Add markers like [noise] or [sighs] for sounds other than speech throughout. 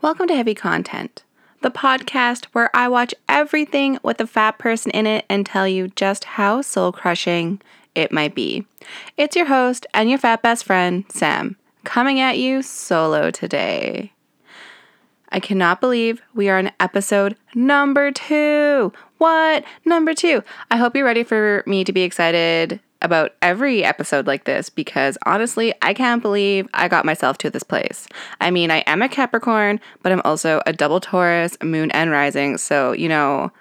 Welcome to Heavy Content, the podcast where I watch everything with a fat person in it and tell you just how soul crushing it might be. It's your host and your fat best friend, Sam, coming at you solo today. I cannot believe we are on episode number two. What? Number two. I hope you're ready for me to be excited about every episode like this because honestly, I can't believe I got myself to this place. I mean, I am a Capricorn, but I'm also a double Taurus, moon and rising. So, you know,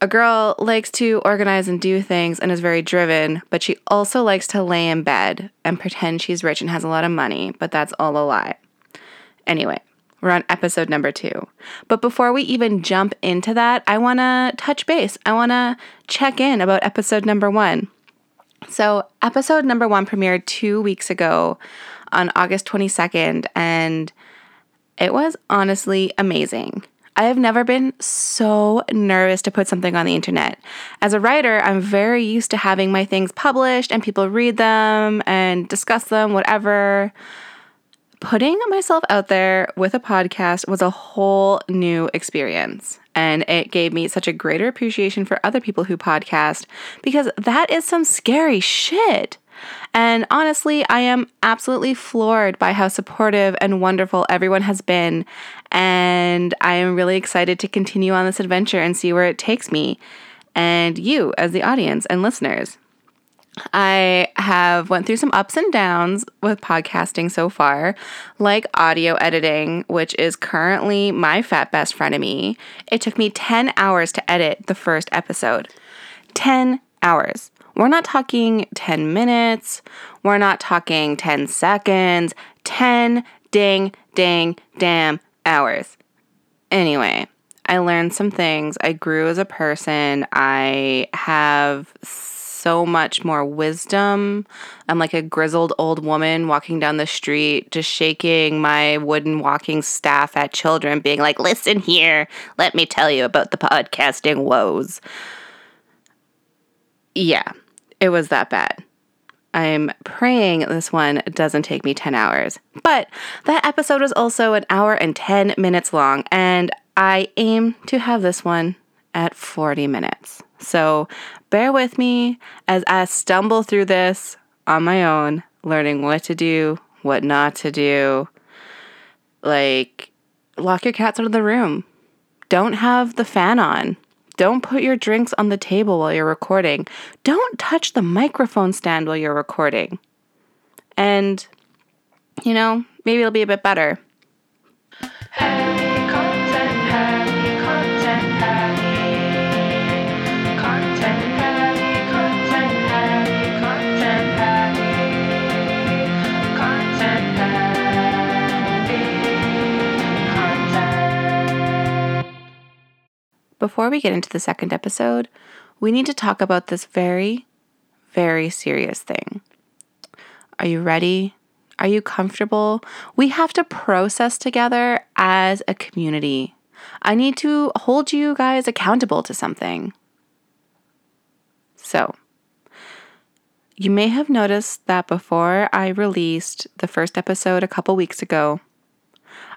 a girl likes to organize and do things and is very driven, but she also likes to lay in bed and pretend she's rich and has a lot of money, but that's all a lie. Anyway, we're on episode number two. But before we even jump into that, I want to touch base. I want to check in about episode number one. So, episode number one premiered two weeks ago on August 22nd, and it was honestly amazing. I have never been so nervous to put something on the internet. As a writer, I'm very used to having my things published and people read them and discuss them, whatever. Putting myself out there with a podcast was a whole new experience. And it gave me such a greater appreciation for other people who podcast because that is some scary shit. And honestly, I am absolutely floored by how supportive and wonderful everyone has been. And I am really excited to continue on this adventure and see where it takes me and you as the audience and listeners. I have went through some ups and downs with podcasting so far, like audio editing, which is currently my fat best friend of me. It took me 10 hours to edit the first episode. 10 hours. We're not talking 10 minutes. We're not talking 10 seconds. 10 ding, ding, damn hours. Anyway, I learned some things. I grew as a person. I have so much more wisdom. I'm like a grizzled old woman walking down the street, just shaking my wooden walking staff at children, being like, listen here, let me tell you about the podcasting woes. Yeah, it was that bad. I'm praying this one doesn't take me 10 hours. But that episode was also an hour and 10 minutes long, and I aim to have this one at 40 minutes. So bear with me as I stumble through this on my own, learning what to do, what not to do. Like, lock your cats out of the room. Don't have the fan on. Don't put your drinks on the table while you're recording. Don't touch the microphone stand while you're recording. And, you know, maybe it'll be a bit better. Hey, Before we get into the second episode, we need to talk about this very, very serious thing. Are you ready? Are you comfortable? We have to process together as a community. I need to hold you guys accountable to something. So, you may have noticed that before I released the first episode a couple weeks ago,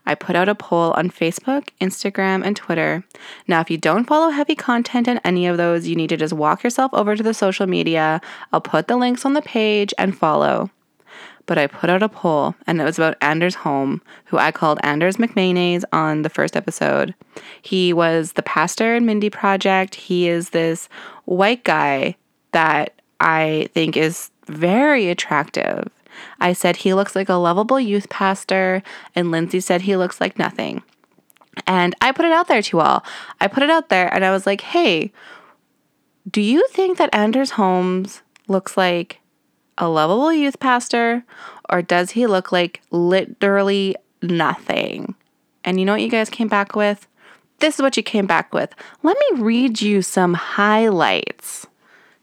I put out a poll on Facebook, Instagram, and Twitter. Now, if you don't follow heavy content on any of those, you need to just walk yourself over to the social media. I'll put the links on the page and follow but I put out a poll and it was about Anders Holm, who I called Anders McMayonnaise on the first episode. He was the pastor in Mindy Project. He is this white guy that I think is very attractive. I said he looks like a lovable youth pastor, and Lindsay said he looks like nothing. And I put it out there to all. I put it out there and I was like, hey, do you think that Anders Holmes looks like a lovable youth pastor or does he look like literally nothing? And you know what you guys came back with? This is what you came back with. Let me read you some highlights.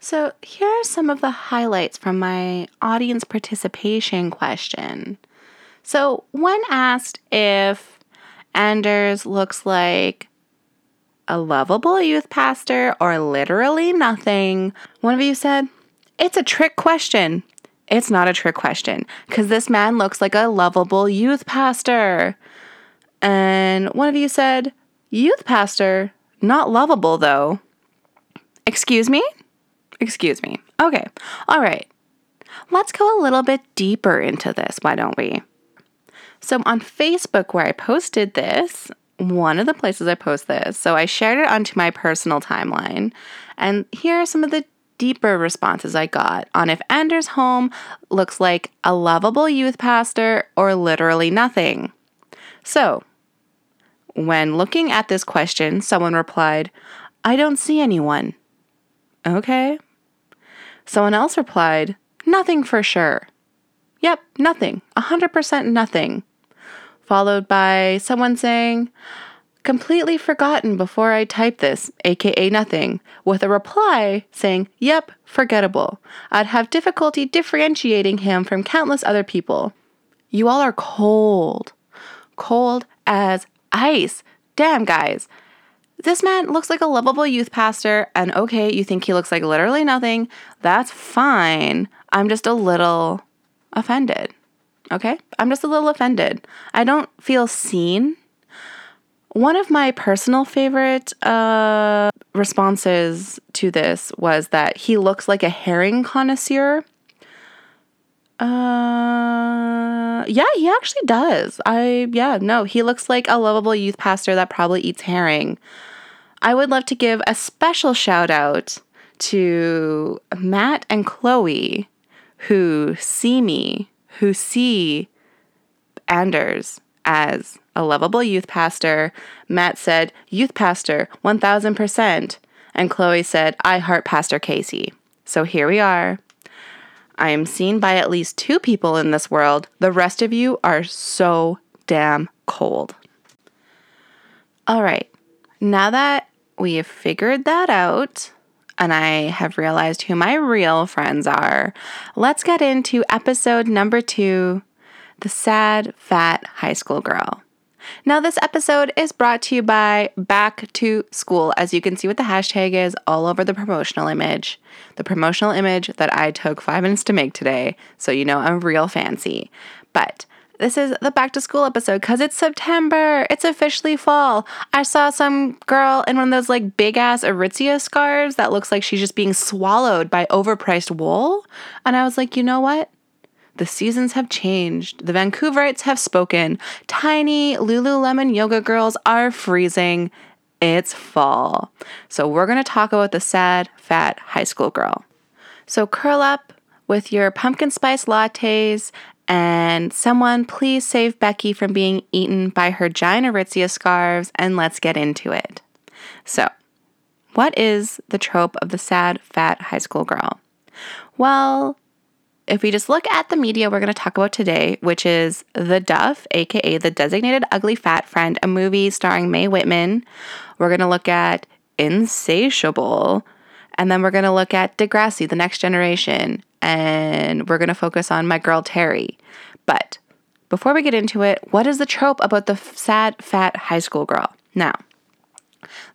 So, here are some of the highlights from my audience participation question. So, when asked if Anders looks like a lovable youth pastor or literally nothing, one of you said, it's a trick question. It's not a trick question because this man looks like a lovable youth pastor. And one of you said, Youth pastor, not lovable though. Excuse me? Excuse me. Okay. All right. Let's go a little bit deeper into this, why don't we? So on Facebook, where I posted this, one of the places I post this, so I shared it onto my personal timeline. And here are some of the deeper responses I got on if Anders Holm looks like a lovable youth pastor or literally nothing. So, when looking at this question, someone replied, I don't see anyone. Okay. Someone else replied, Nothing for sure. Yep, nothing. 100% nothing. Followed by someone saying, Completely forgotten before I type this, aka nothing, with a reply saying, Yep, forgettable. I'd have difficulty differentiating him from countless other people. You all are cold. Cold as ice. Damn, guys. This man looks like a lovable youth pastor, and okay, you think he looks like literally nothing. That's fine. I'm just a little offended. Okay? I'm just a little offended. I don't feel seen one of my personal favorite uh, responses to this was that he looks like a herring connoisseur. Uh, yeah, he actually does. I, yeah, no, he looks like a lovable youth pastor that probably eats herring. I would love to give a special shout out to Matt and Chloe who see me, who see Anders as a lovable youth pastor. Matt said, Youth pastor, 1000%. And Chloe said, I heart Pastor Casey. So here we are. I am seen by at least two people in this world. The rest of you are so damn cold. All right, now that we have figured that out, and I have realized who my real friends are, let's get into episode number two The Sad Fat High School Girl. Now, this episode is brought to you by Back to School, as you can see what the hashtag is all over the promotional image. The promotional image that I took five minutes to make today, so you know I'm real fancy. But this is the back to school episode because it's September. It's officially fall. I saw some girl in one of those like big ass Aritzia scarves that looks like she's just being swallowed by overpriced wool. And I was like, you know what? The seasons have changed. The Vancouverites have spoken. Tiny Lululemon yoga girls are freezing. It's fall. So, we're going to talk about the sad, fat high school girl. So, curl up with your pumpkin spice lattes and someone please save Becky from being eaten by her giant Aritzia scarves and let's get into it. So, what is the trope of the sad, fat high school girl? Well, if we just look at the media we're going to talk about today, which is The Duff, aka The Designated Ugly Fat Friend, a movie starring Mae Whitman, we're going to look at Insatiable, and then we're going to look at Degrassi, The Next Generation, and we're going to focus on My Girl Terry. But before we get into it, what is the trope about the sad, fat high school girl? Now,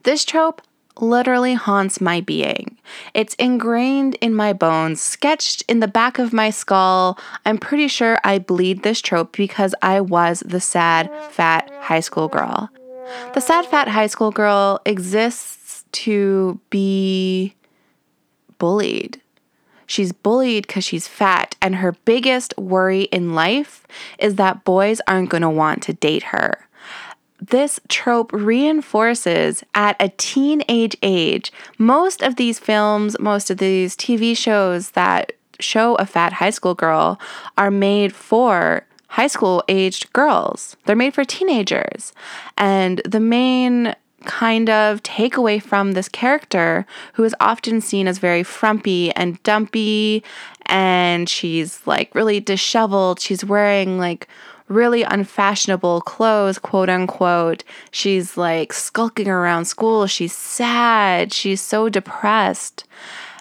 this trope literally haunts my being. It's ingrained in my bones, sketched in the back of my skull. I'm pretty sure I bleed this trope because I was the sad, fat high school girl. The sad, fat high school girl exists to be bullied. She's bullied because she's fat, and her biggest worry in life is that boys aren't going to want to date her this trope reinforces at a teenage age. Most of these films, most of these TV shows that show a fat high school girl are made for high school aged girls. They're made for teenagers. And the main kind of takeaway from this character, who is often seen as very frumpy and dumpy, and she's like really disheveled. She's wearing like really unfashionable clothes, quote unquote. She's like skulking around school. She's sad. She's so depressed.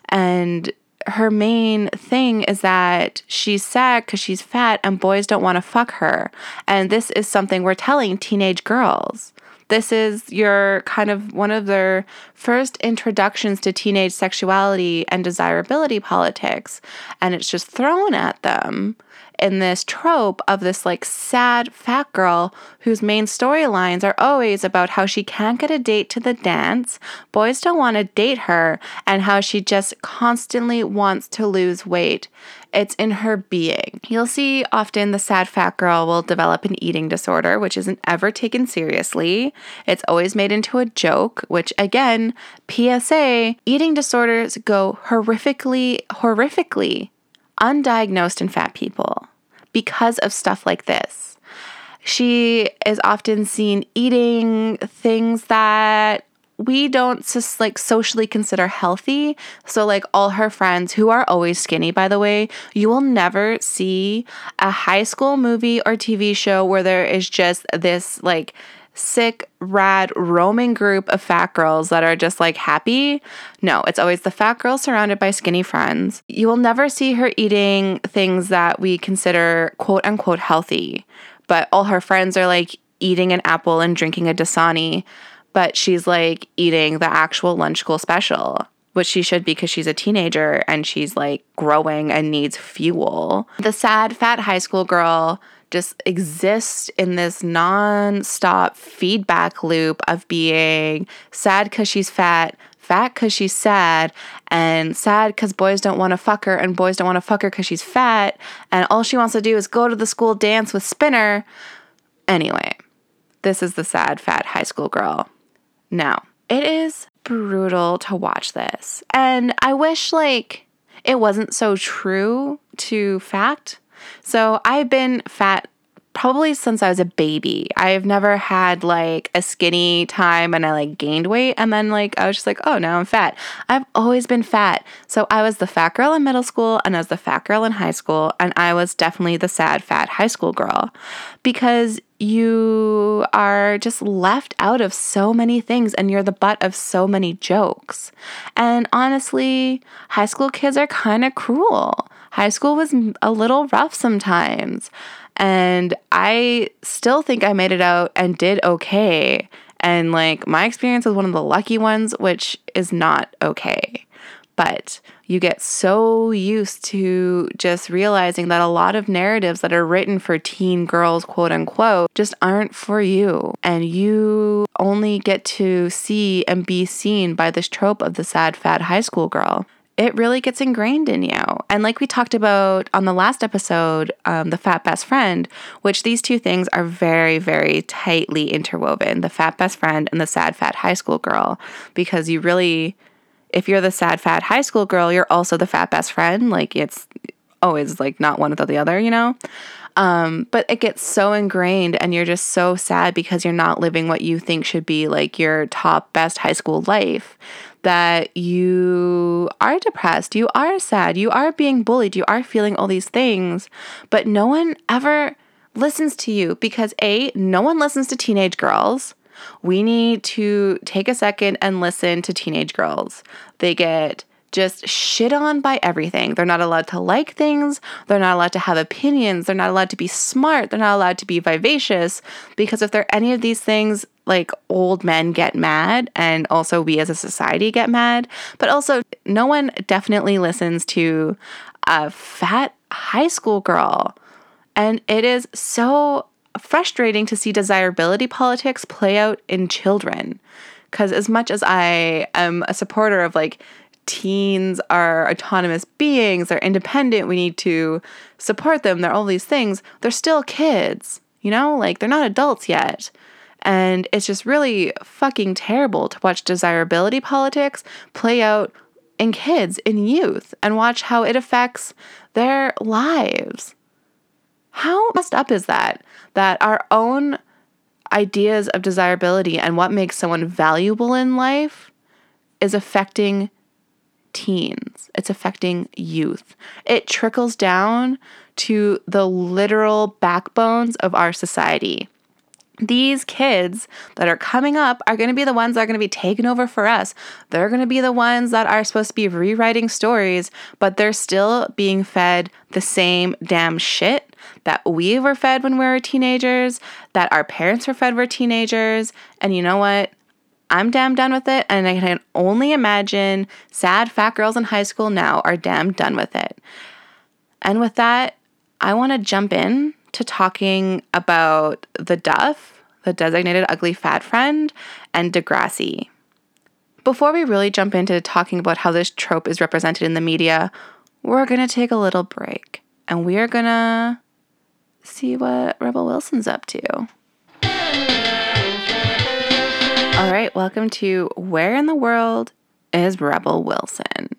And her main thing is that she's sad because she's fat and boys don't want to fuck her. And this is something we're telling teenage girls. This is your kind of one of their first introductions to teenage sexuality and desirability politics. And it's just thrown at them in this trope of this like sad fat girl whose main storylines are always about how she can't get a date to the dance, boys don't want to date her, and how she just constantly wants to lose weight. It's in her being. You'll see often the sad fat girl will develop an eating disorder, which isn't ever taken seriously. It's always made into a joke, which again, PSA, eating disorders go horrifically, horrifically undiagnosed in fat people because of stuff like this. She is often seen eating things that we don't just like socially consider healthy. So, like all her friends who are always skinny, by the way, you will never see a high school movie or TV show where there is just this like sick, rad, roaming group of fat girls that are just like happy. No, it's always the fat girl surrounded by skinny friends. You will never see her eating things that we consider quote unquote healthy, but all her friends are like eating an apple and drinking a Dasani, but she's like eating the actual lunch school special. Which she should because she's a teenager and she's like growing and needs fuel. The sad, fat high school girl just exist in this non-stop feedback loop of being sad because she's fat, fat because she's sad, and sad because boys don't want to fuck her, and boys don't want to fuck her because she's fat, and all she wants to do is go to the school dance with Spinner. Anyway, this is the sad, fat high school girl. Now, it is brutal to watch this, and I wish, like, it wasn't so true to fact so I've been fat probably since I was a baby. I've never had like a skinny time and I like gained weight and then like I was just like, oh, now I'm fat. I've always been fat. So I was the fat girl in middle school and I was the fat girl in high school and I was definitely the sad fat high school girl because you are just left out of so many things and you're the butt of so many jokes. And honestly, high school kids are kind of cruel high school was a little rough sometimes. And I still think I made it out and did okay. And like my experience was one of the lucky ones, which is not okay. But you get so used to just realizing that a lot of narratives that are written for teen girls, quote unquote, just aren't for you. And you only get to see and be seen by this trope of the sad, fat high school girl it really gets ingrained in you. And like we talked about on the last episode, um, the fat best friend, which these two things are very, very tightly interwoven the fat best friend and the sad fat high school girl, because you really, if you're the sad fat high school girl, you're also the fat best friend. Like it's always like not one without the other, you know? Um, but it gets so ingrained and you're just so sad because you're not living what you think should be like your top best high school life that you are depressed, you are sad, you are being bullied, you are feeling all these things, but no one ever listens to you because A, no one listens to teenage girls. We need to take a second and listen to teenage girls. They get just shit on by everything. They're not allowed to like things. They're not allowed to have opinions. They're not allowed to be smart. They're not allowed to be vivacious because if they're any of these things, like old men get mad and also we as a society get mad. But also, no one definitely listens to a fat high school girl. And it is so frustrating to see desirability politics play out in children. Because as much as I am a supporter of like teens are autonomous beings, they're independent, we need to support them, they're all these things, they're still kids, you know? Like they're not adults yet. And it's just really fucking terrible to watch desirability politics play out in kids, in youth, and watch how it affects their lives. How messed up is that? That our own ideas of desirability and what makes someone valuable in life is affecting teens, it's affecting youth. It trickles down to the literal backbones of our society. These kids that are coming up are going to be the ones that are going to be taken over for us. They're going to be the ones that are supposed to be rewriting stories, but they're still being fed the same damn shit that we were fed when we were teenagers, that our parents were fed when we were teenagers. And you know what? I'm damn done with it, and I can only imagine sad fat girls in high school now are damn done with it. And with that, I want to jump in to talking about the Duff, the designated ugly fat friend, and Degrassi. Before we really jump into talking about how this trope is represented in the media, we're going to take a little break and we are going to see what Rebel Wilson's up to. All right, welcome to Where in the World is Rebel Wilson?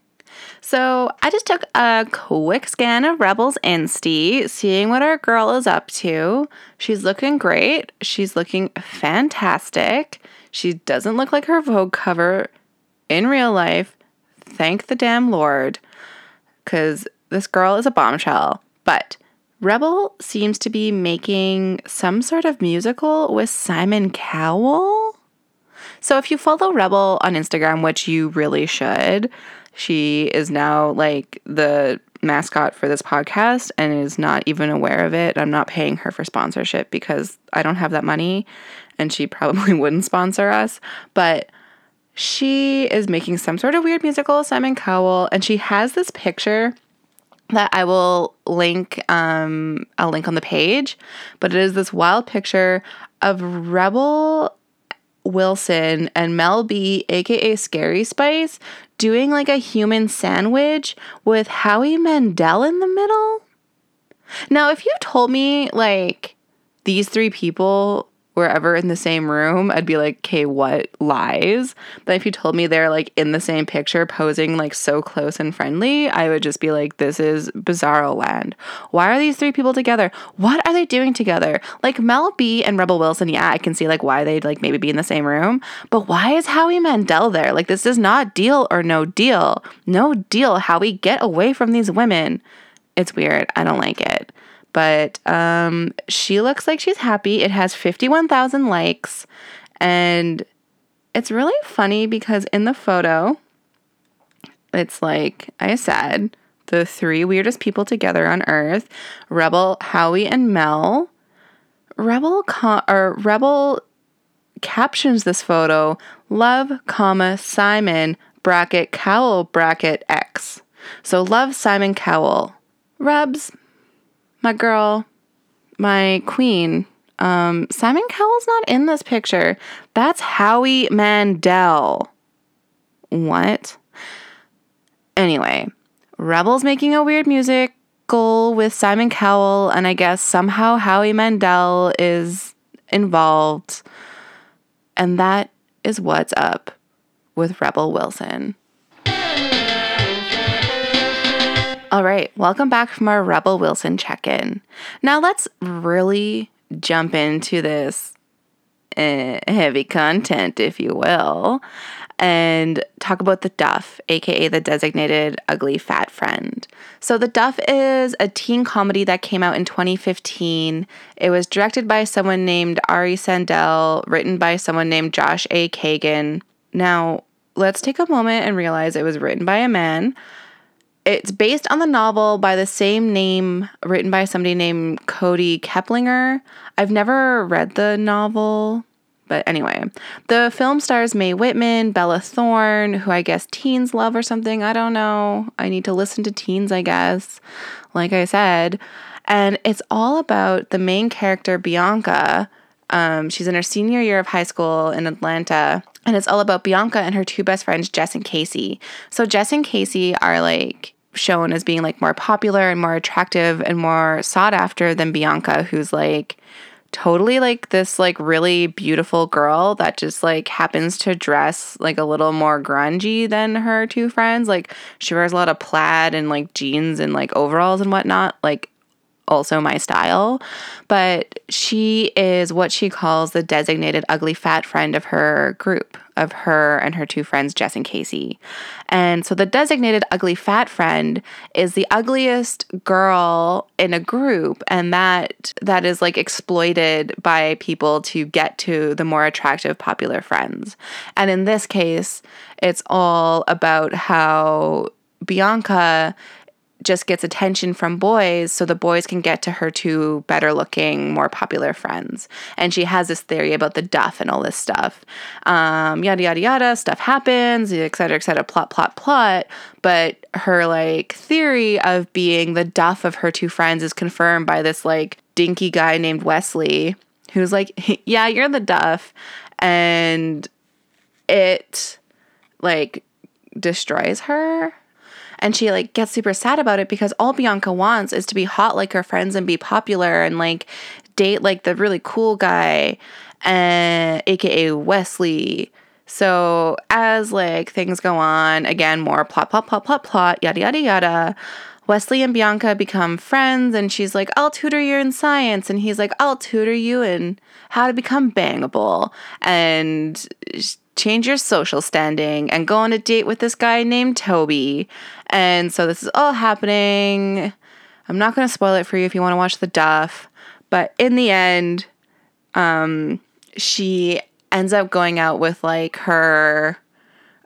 So I just took a quick scan of Rebel's Insty, seeing what our girl is up to. She's looking great. She's looking fantastic. She doesn't look like her Vogue cover in real life. Thank the damn Lord. Because this girl is a bombshell. But Rebel seems to be making some sort of musical with Simon Cowell. So if you follow Rebel on Instagram, which you really should, she is now like the mascot for this podcast and is not even aware of it. I'm not paying her for sponsorship because I don't have that money and she [laughs] probably wouldn't sponsor us. But she is making some sort of weird musical, Simon Cowell, and she has this picture that I will link um I'll link on the page, but it is this wild picture of Rebel Wilson and Mel B, aka Scary Spice, doing like a human sandwich with Howie Mandel in the middle. Now, if you told me like these three people were ever in the same room, I'd be like, okay, what lies? But if you told me they're like in the same picture posing like so close and friendly, I would just be like, this is bizarro land. Why are these three people together? What are they doing together? Like Mel B and Rebel Wilson, yeah, I can see like why they'd like maybe be in the same room, but why is Howie Mandel there? Like this is not deal or no deal. No deal. Howie, get away from these women. It's weird. I don't like it but um, she looks like she's happy. It has 51,000 likes, and it's really funny because in the photo, it's like I said, the three weirdest people together on earth Rebel, Howie, and Mel. Rebel, or Rebel captions this photo love, comma, Simon, bracket, Cowell, bracket, X. So love Simon Cowell. Rubs, my girl, my queen, um, Simon Cowell's not in this picture. That's Howie Mandel. What? Anyway, Rebel's making a weird musical with Simon Cowell, and I guess somehow Howie Mandel is involved. And that is what's up with Rebel Wilson. All right, welcome back from our Rebel Wilson check in. Now let's really jump into this uh, heavy content, if you will, and talk about The Duff, aka the designated ugly fat friend. So, The Duff is a teen comedy that came out in 2015. It was directed by someone named Ari Sandel, written by someone named Josh A. Kagan. Now, let's take a moment and realize it was written by a man it's based on the novel by the same name, written by somebody named Cody Keplinger. I've never read the novel, but anyway, the film stars Mae Whitman, Bella Thorne, who I guess teens love or something. I don't know. I need to listen to teens, I guess. Like I said. And it's all about the main character, Bianca. Um, she's in her senior year of high school in Atlanta. And it's all about Bianca and her two best friends, Jess and Casey. So, Jess and Casey are like shown as being like more popular and more attractive and more sought after than Bianca, who's like totally like this like really beautiful girl that just like happens to dress like a little more grungy than her two friends. Like she wears a lot of plaid and like jeans and like overalls and whatnot. Like also my style, but she is what she calls the designated ugly fat friend of her group, of her and her two friends, Jess and Casey. And so the designated ugly fat friend is the ugliest girl in a group, and that that is like exploited by people to get to the more attractive popular friends. And in this case, it's all about how Bianca just gets attention from boys so the boys can get to her two better looking, more popular friends. And she has this theory about the duff and all this stuff. Um, yada, yada, yada. Stuff happens, et cetera, et cetera. Plot, plot, plot. But her like theory of being the duff of her two friends is confirmed by this like dinky guy named Wesley who's like, [laughs] yeah, you're the duff. And it like destroys her and she like gets super sad about it because all Bianca wants is to be hot like her friends and be popular and like date like the really cool guy eh, and aka Wesley. So as like things go on, again more plot plot plot plot plot yada yada yada. Wesley and Bianca become friends, and she's like, I'll tutor you in science. And he's like, I'll tutor you in how to become bangable. And change your social standing and go on a date with this guy named Toby. And so this is all happening. I'm not going to spoil it for you if you want to watch the Duff, but in the end, um, she ends up going out with like her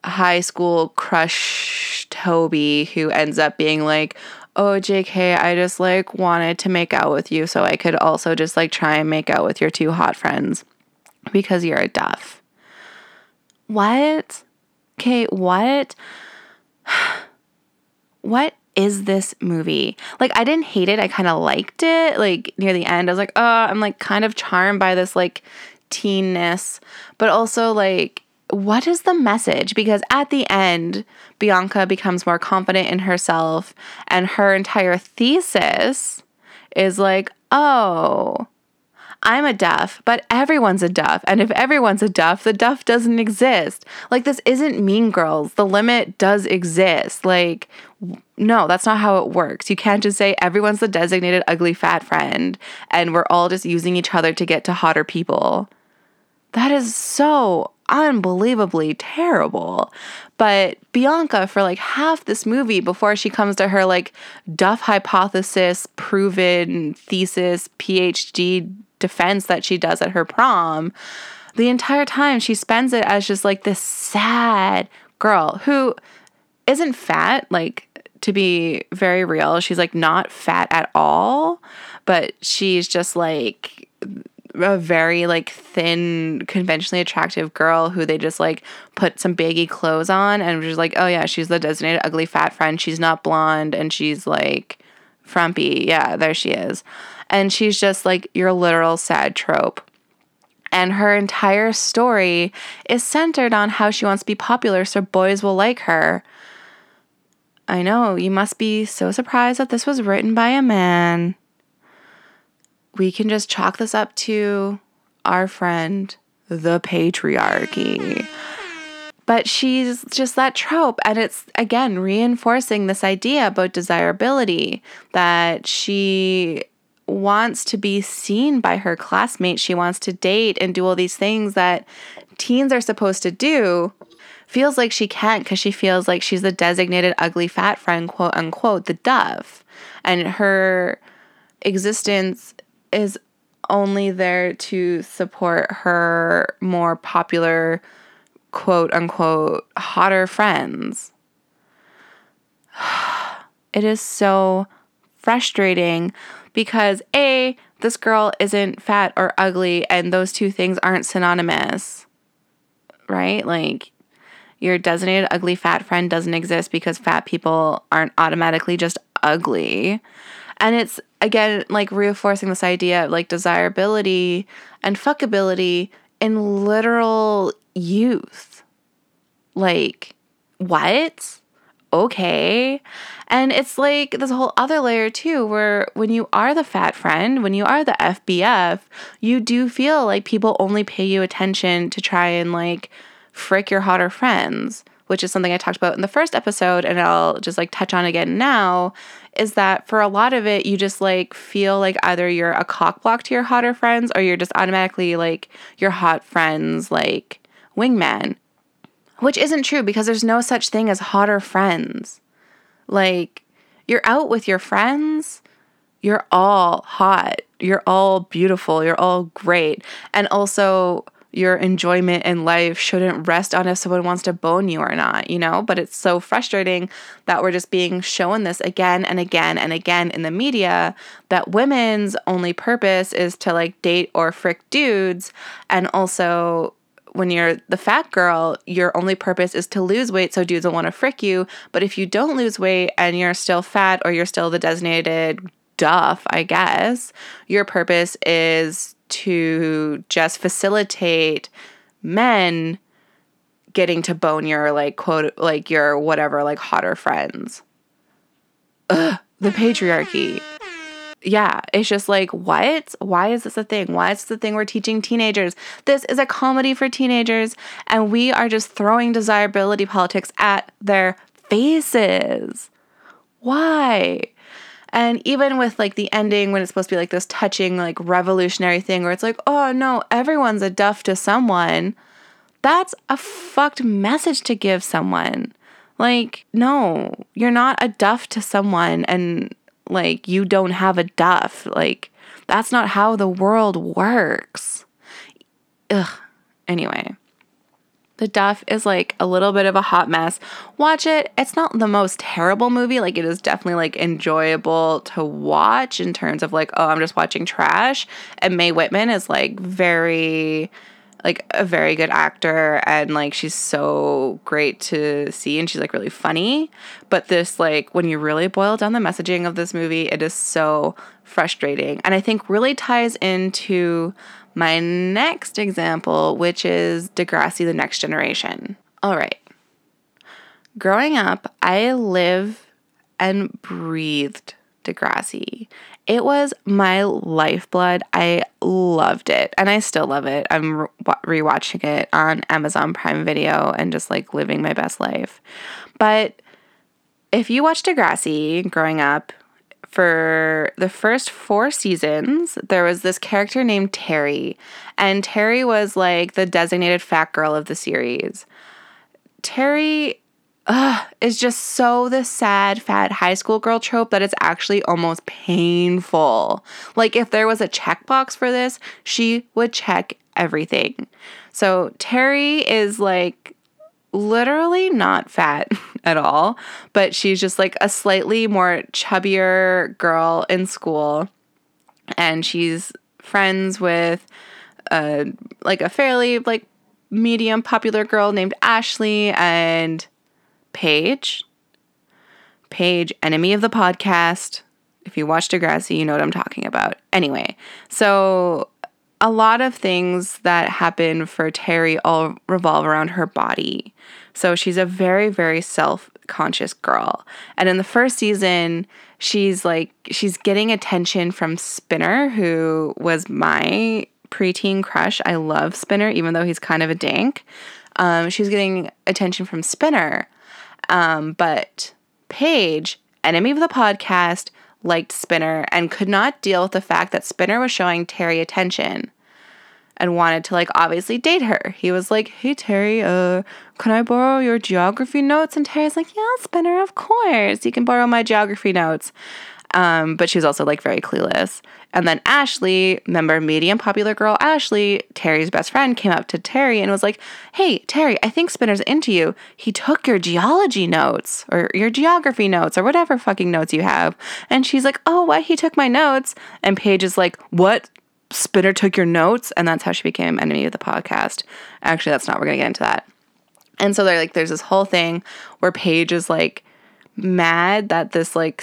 high school crush Toby, who ends up being like, "Oh, JK, I just like wanted to make out with you so I could also just like try and make out with your two hot friends because you're a Duff." What? Okay, what? [sighs] what is this movie? Like, I didn't hate it. I kind of liked it. Like, near the end, I was like, oh, I'm like kind of charmed by this like teenness, but also like, what is the message? Because at the end, Bianca becomes more confident in herself, and her entire thesis is like, oh, I'm a duff, but everyone's a duff. And if everyone's a duff, the duff doesn't exist. Like, this isn't mean girls. The limit does exist. Like, no, that's not how it works. You can't just say everyone's the designated ugly fat friend and we're all just using each other to get to hotter people. That is so unbelievably terrible. But Bianca, for like half this movie, before she comes to her like Duff hypothesis, proven thesis, PhD defense that she does at her prom, the entire time she spends it as just like this sad girl who isn't fat, like to be very real, she's like not fat at all, but she's just like a very like thin, conventionally attractive girl who they just like put some baggy clothes on and just like, oh yeah, she's the designated ugly fat friend. She's not blonde and she's like frumpy. Yeah, there she is. And she's just like your literal sad trope. And her entire story is centered on how she wants to be popular so boys will like her. I know, you must be so surprised that this was written by a man. We can just chalk this up to our friend, the patriarchy. But she's just that trope. And it's again reinforcing this idea about desirability that she wants to be seen by her classmates. She wants to date and do all these things that teens are supposed to do. Feels like she can't because she feels like she's the designated ugly fat friend, quote unquote, the duff. And her existence is only there to support her more popular, quote unquote, hotter friends. [sighs] It is so frustrating because A, this girl isn't fat or ugly, and those two things aren't synonymous, right? Like, your designated ugly fat friend doesn't exist because fat people aren't automatically just ugly. And it's again like reinforcing this idea of like desirability and fuckability in literal youth. Like, what? Okay. And it's like a whole other layer too, where when you are the fat friend, when you are the FBF, you do feel like people only pay you attention to try and like frick your hotter friends, which is something I talked about in the first episode, and I'll just like touch on again now. Is that for a lot of it, you just like feel like either you're a cock block to your hotter friends or you're just automatically like your hot friends, like wingman, which isn't true because there's no such thing as hotter friends. Like, you're out with your friends, you're all hot, you're all beautiful, you're all great. And also, your enjoyment in life shouldn't rest on if someone wants to bone you or not, you know? But it's so frustrating that we're just being shown this again and again and again in the media that women's only purpose is to like date or frick dudes. And also, when you're the fat girl, your only purpose is to lose weight so dudes will want to frick you. But if you don't lose weight and you're still fat or you're still the designated duff, I guess, your purpose is to just facilitate men getting to bone your like quote like your whatever like hotter friends. Ugh, the patriarchy. Yeah, it's just like what? Why is this a thing? Why is this a thing we're teaching teenagers? This is a comedy for teenagers, and we are just throwing desirability politics at their faces. Why? And even with like the ending when it's supposed to be like this touching, like revolutionary thing where it's like, oh no, everyone's a duff to someone, that's a fucked message to give someone. Like, no, you're not a duff to someone and like you don't have a duff. Like, that's not how the world works. Ugh. Anyway. The Duff is like a little bit of a hot mess. Watch it. It's not the most terrible movie. Like it is definitely like enjoyable to watch in terms of like, oh, I'm just watching trash. And Mae Whitman is like very like a very good actor and like she's so great to see and she's like really funny. But this like when you really boil down the messaging of this movie, it is so frustrating. And I think really ties into my next example, which is Degrassi The Next Generation. All right. Growing up, I live and breathed Degrassi. It was my lifeblood. I loved it and I still love it. I'm rewatching it on Amazon Prime Video and just like living my best life. But if you watch Degrassi growing up, for the first four seasons, there was this character named Terry, and Terry was like the designated fat girl of the series. Terry uh, is just so the sad, fat high school girl trope that it's actually almost painful. Like, if there was a checkbox for this, she would check everything. So, Terry is like literally not fat [laughs] at all, but she's just like a slightly more chubbier girl in school. And she's friends with a like a fairly like medium popular girl named Ashley and Paige. Paige, enemy of the podcast. If you watch Degrassi, you know what I'm talking about. Anyway, so a lot of things that happen for Terry all revolve around her body. So she's a very, very self conscious girl. And in the first season, she's like, she's getting attention from Spinner, who was my preteen crush. I love Spinner, even though he's kind of a dank. Um, she's getting attention from Spinner. Um, but Paige, enemy of the podcast, liked Spinner and could not deal with the fact that Spinner was showing Terry attention and wanted to like obviously date her. He was like, "Hey Terry, uh, can I borrow your geography notes?" And Terry's like, "Yeah, Spinner, of course. You can borrow my geography notes." Um, but she was also like very clueless. And then Ashley, member medium popular girl Ashley, Terry's best friend, came up to Terry and was like, Hey, Terry, I think Spinner's into you. He took your geology notes or your geography notes or whatever fucking notes you have. And she's like, Oh, what? He took my notes. And Paige is like, What? Spinner took your notes? And that's how she became enemy of the podcast. Actually, that's not, we're going to get into that. And so they're like, there's this whole thing where Paige is like mad that this like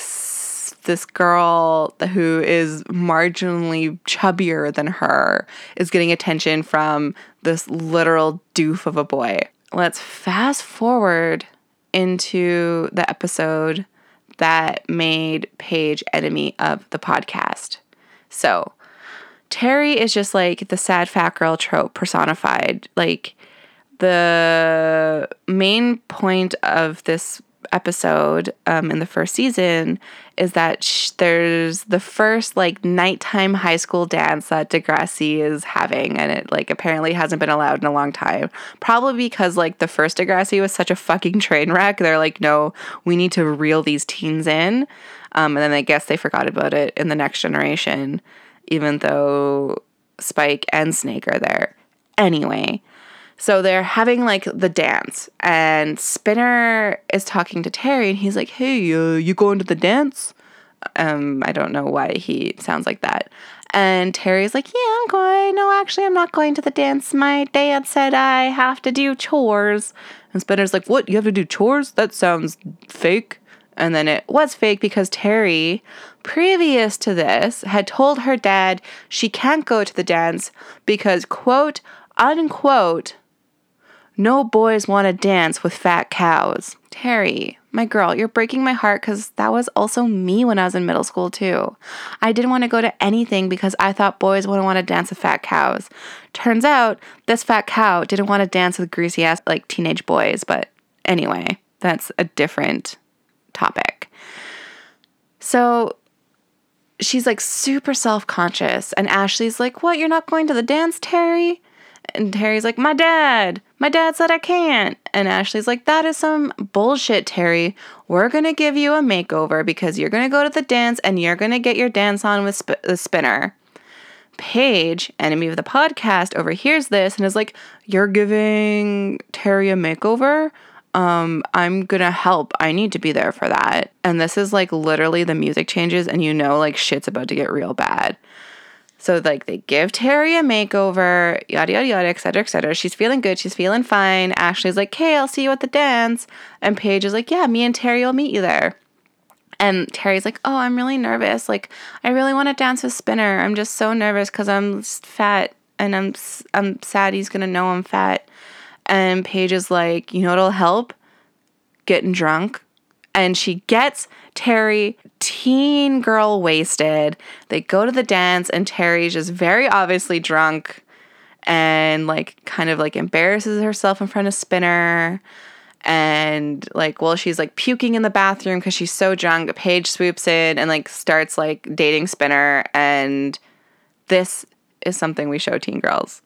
this girl who is marginally chubbier than her is getting attention from this literal doof of a boy. Let's fast forward into the episode that made Paige enemy of the podcast. So, Terry is just like the sad fat girl trope personified. Like, the main point of this episode um, in the first season is that sh- there's the first like nighttime high school dance that Degrassi is having, and it like apparently hasn't been allowed in a long time. Probably because like the first Degrassi was such a fucking train wreck. They're like, no, we need to reel these teens in. Um, and then I guess they forgot about it in the next generation, even though Spike and Snake are there. Anyway, so they're having like the dance, and Spinner is talking to Terry, and he's like, "Hey, uh, you going to the dance?" Um, I don't know why he sounds like that. And Terry's like, Yeah, I'm going. No, actually, I'm not going to the dance. My dad said I have to do chores. And Spinner's like, What? You have to do chores? That sounds fake. And then it was fake because Terry, previous to this, had told her dad she can't go to the dance because, quote, unquote, no boys want to dance with fat cows. Terry, my girl, you're breaking my heart because that was also me when I was in middle school, too. I didn't want to go to anything because I thought boys wouldn't want to dance with fat cows. Turns out this fat cow didn't want to dance with greasy ass, like teenage boys, but anyway, that's a different topic. So she's like super self conscious, and Ashley's like, What, you're not going to the dance, Terry? And Terry's like, My dad, my dad said I can't. And Ashley's like, That is some bullshit, Terry. We're going to give you a makeover because you're going to go to the dance and you're going to get your dance on with sp- the spinner. Paige, enemy of the podcast, overhears this and is like, You're giving Terry a makeover? Um, I'm gonna help. I need to be there for that. And this is like literally the music changes, and you know, like shit's about to get real bad. So like they give Terry a makeover, yada yada yada, etc. etc. She's feeling good. She's feeling fine. Ashley's like, "Okay, I'll see you at the dance." And Paige is like, "Yeah, me and Terry will meet you there." And Terry's like, "Oh, I'm really nervous. Like, I really want to dance with Spinner. I'm just so nervous because I'm fat and I'm I'm sad he's gonna know I'm fat." And Paige is like, "You know what'll help? Getting drunk." And she gets Terry, teen girl wasted. They go to the dance, and Terry's just very obviously drunk and like kind of like embarrasses herself in front of Spinner. And like, well, she's like puking in the bathroom because she's so drunk, Paige swoops in and like starts like dating Spinner. And this is something we show teen girls.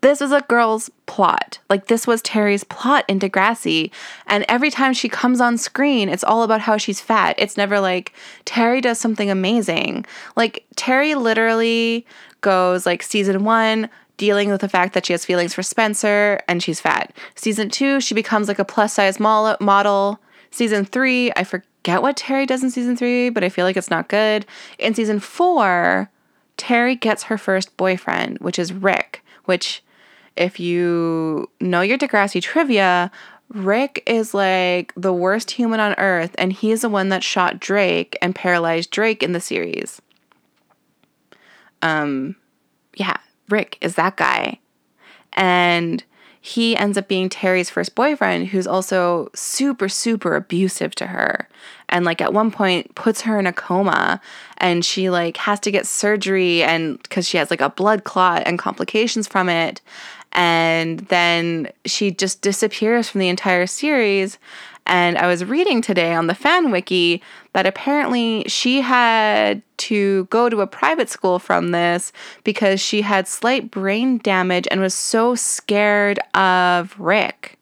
This was a girl's plot. Like, this was Terry's plot in Degrassi. And every time she comes on screen, it's all about how she's fat. It's never like Terry does something amazing. Like, Terry literally goes like season one, dealing with the fact that she has feelings for Spencer and she's fat. Season two, she becomes like a plus size model. Season three, I forget what Terry does in season three, but I feel like it's not good. In season four, Terry gets her first boyfriend, which is Rick, which if you know your Degrassi trivia, Rick is like the worst human on earth, and he's the one that shot Drake and paralyzed Drake in the series. Um, yeah, Rick is that guy. And he ends up being Terry's first boyfriend, who's also super, super abusive to her. And like at one point puts her in a coma and she like has to get surgery and because she has like a blood clot and complications from it and then she just disappears from the entire series. And I was reading today on the fan wiki that apparently she had to go to a private school from this because she had slight brain damage and was so scared of Rick.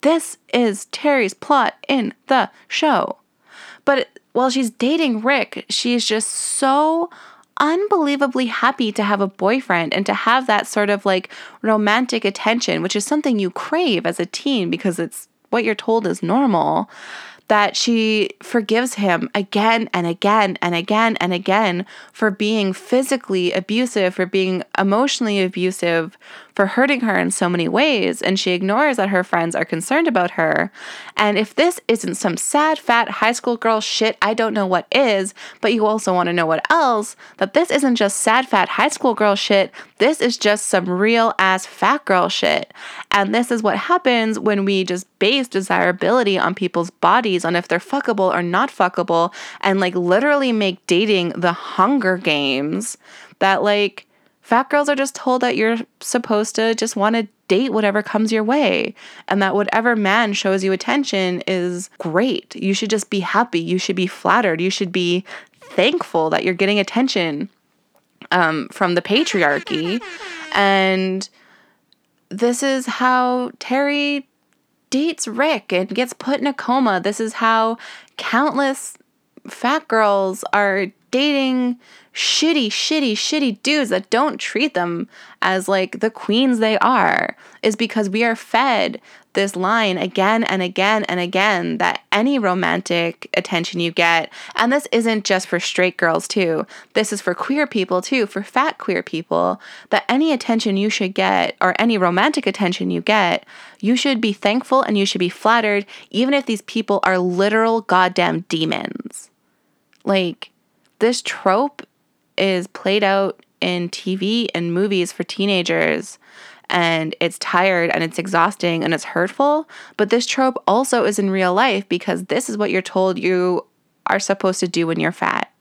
This is Terry's plot in the show. But while she's dating Rick, she's just so unbelievably happy to have a boyfriend and to have that sort of like romantic attention, which is something you crave as a teen because it's what you're told is normal that she forgives him again and again and again and again for being physically abusive, for being emotionally abusive, for hurting her in so many ways. And she ignores that her friends are concerned about her. And if this isn't some sad, fat high school girl shit, I don't know what is. But you also want to know what else that this isn't just sad, fat high school girl shit. This is just some real ass fat girl shit. And this is what happens when we just base desirability on people's bodies, on if they're fuckable or not fuckable, and like literally make dating the Hunger Games that like fat girls are just told that you're supposed to just want to date whatever comes your way and that whatever man shows you attention is great. You should just be happy. You should be flattered. You should be thankful that you're getting attention um, from the patriarchy. And this is how Terry dates Rick and gets put in a coma. This is how countless fat girls are dating shitty, shitty, shitty dudes that don't treat them as like the queens they are is because we are fed this line again and again and again that any romantic attention you get, and this isn't just for straight girls too, this is for queer people too, for fat queer people, that any attention you should get or any romantic attention you get, you should be thankful and you should be flattered, even if these people are literal goddamn demons. Like, this trope is played out in TV and movies for teenagers and it's tired and it's exhausting and it's hurtful. But this trope also is in real life because this is what you're told you are supposed to do when you're fat.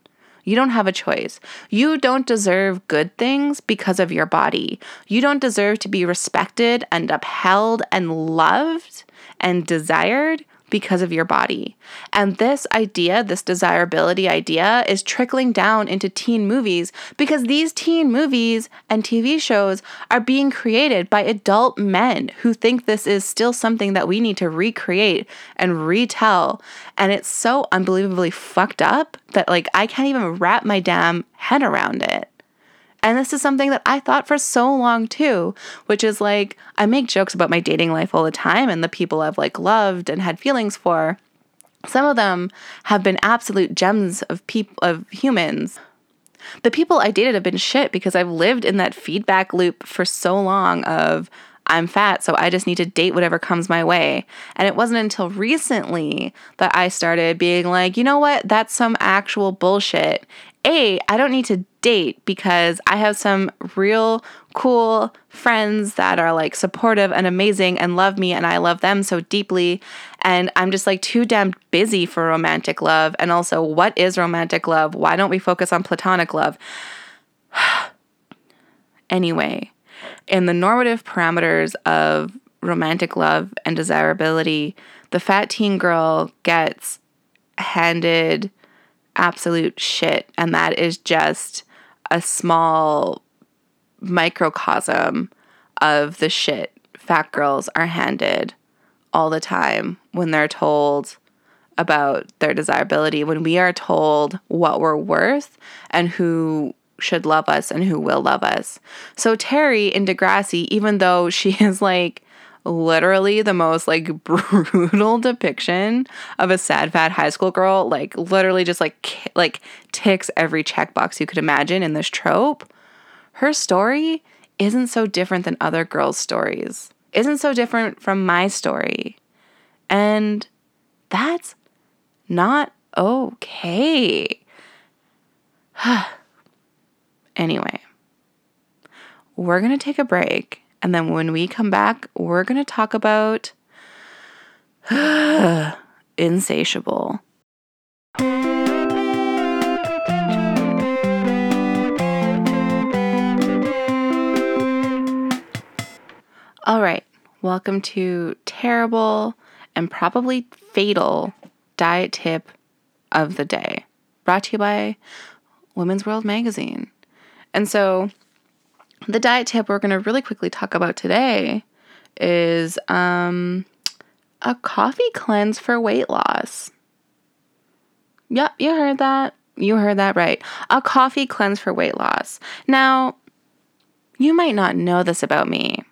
You don't have a choice. You don't deserve good things because of your body. You don't deserve to be respected and upheld and loved and desired because of your body. And this idea, this desirability idea, is trickling down into teen movies because these teen movies and TV shows are being created by adult men who think this is still something that we need to recreate and retell. And it's so unbelievably fucked up that, like, I can't even wrap my damn head around it. And this is something that I thought for so long too, which is like I make jokes about my dating life all the time and the people I've like loved and had feelings for. Some of them have been absolute gems of people of humans. The people I dated have been shit because I've lived in that feedback loop for so long of I'm fat, so I just need to date whatever comes my way. And it wasn't until recently that I started being like, you know what? That's some actual bullshit. A, I don't need to date because I have some real cool friends that are like supportive and amazing and love me and I love them so deeply. And I'm just like too damn busy for romantic love. And also, what is romantic love? Why don't we focus on platonic love? [sighs] anyway, in the normative parameters of romantic love and desirability, the fat teen girl gets handed absolute shit. And that is just a small microcosm of the shit fat girls are handed all the time when they're told about their desirability, when we are told what we're worth and who should love us and who will love us. So, Terry in Degrassi, even though she [laughs] is like literally the most like [laughs] brutal depiction of a sad fat high school girl like literally just like like ticks every checkbox you could imagine in this trope. Her story isn't so different than other girls stories. Isn't so different from my story. And that's not okay. [sighs] Anyway we're going to take a break and then when we come back, we're going to talk about [sighs] insatiable. All right, welcome to terrible and probably fatal diet tip of the day, brought to you by Women's World Magazine. And so, the diet tip we're going to really quickly talk about today is um, a coffee cleanse for weight loss. Yep, you heard that. You heard that right. A coffee cleanse for weight loss. Now, you might not know this about me,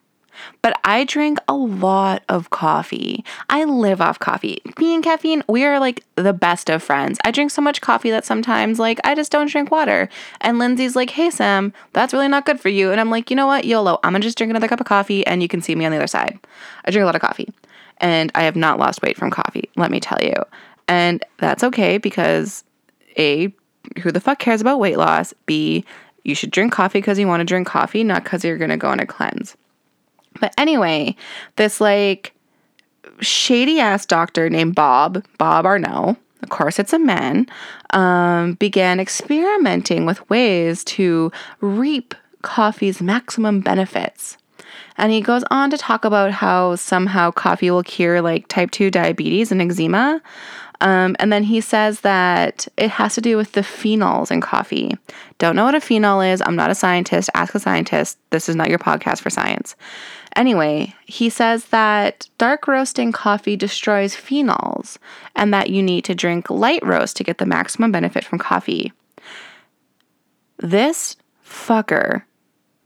but I drink a lot of coffee. I live off coffee. Me and caffeine, we are like the best of friends. I drink so much coffee that sometimes like I just don't drink water. And Lindsay's like, "Hey Sam, that's really not good for you." And I'm like, "You know what? YOLO. I'm to just drink another cup of coffee and you can see me on the other side." I drink a lot of coffee. And I have not lost weight from coffee, let me tell you. And that's okay because A, who the fuck cares about weight loss? B, you should drink coffee because you want to drink coffee, not because you're to go on a cleanse. But anyway, this like shady ass doctor named Bob, Bob Arnell, of course it's a man, um, began experimenting with ways to reap coffee's maximum benefits. And he goes on to talk about how somehow coffee will cure like type 2 diabetes and eczema. Um, and then he says that it has to do with the phenols in coffee. Don't know what a phenol is. I'm not a scientist. Ask a scientist. This is not your podcast for science. Anyway, he says that dark roasting coffee destroys phenols and that you need to drink light roast to get the maximum benefit from coffee. This fucker,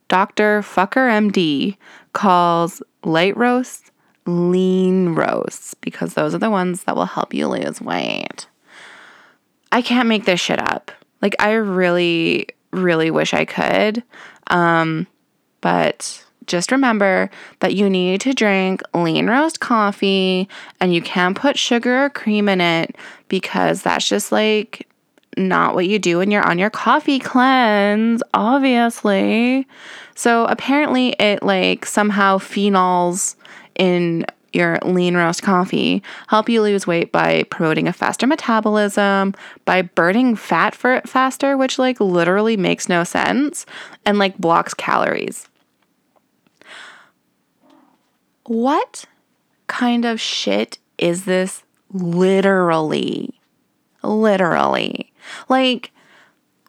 Dr. Fucker MD, calls light roasts lean roasts because those are the ones that will help you lose weight. I can't make this shit up. Like, I really, really wish I could. Um, but just remember that you need to drink lean roast coffee and you can't put sugar or cream in it because that's just like not what you do when you're on your coffee cleanse, obviously. So apparently it like somehow phenols in your lean roast coffee help you lose weight by promoting a faster metabolism, by burning fat for faster, which like literally makes no sense, and like blocks calories. What kind of shit is this literally? Literally. Like,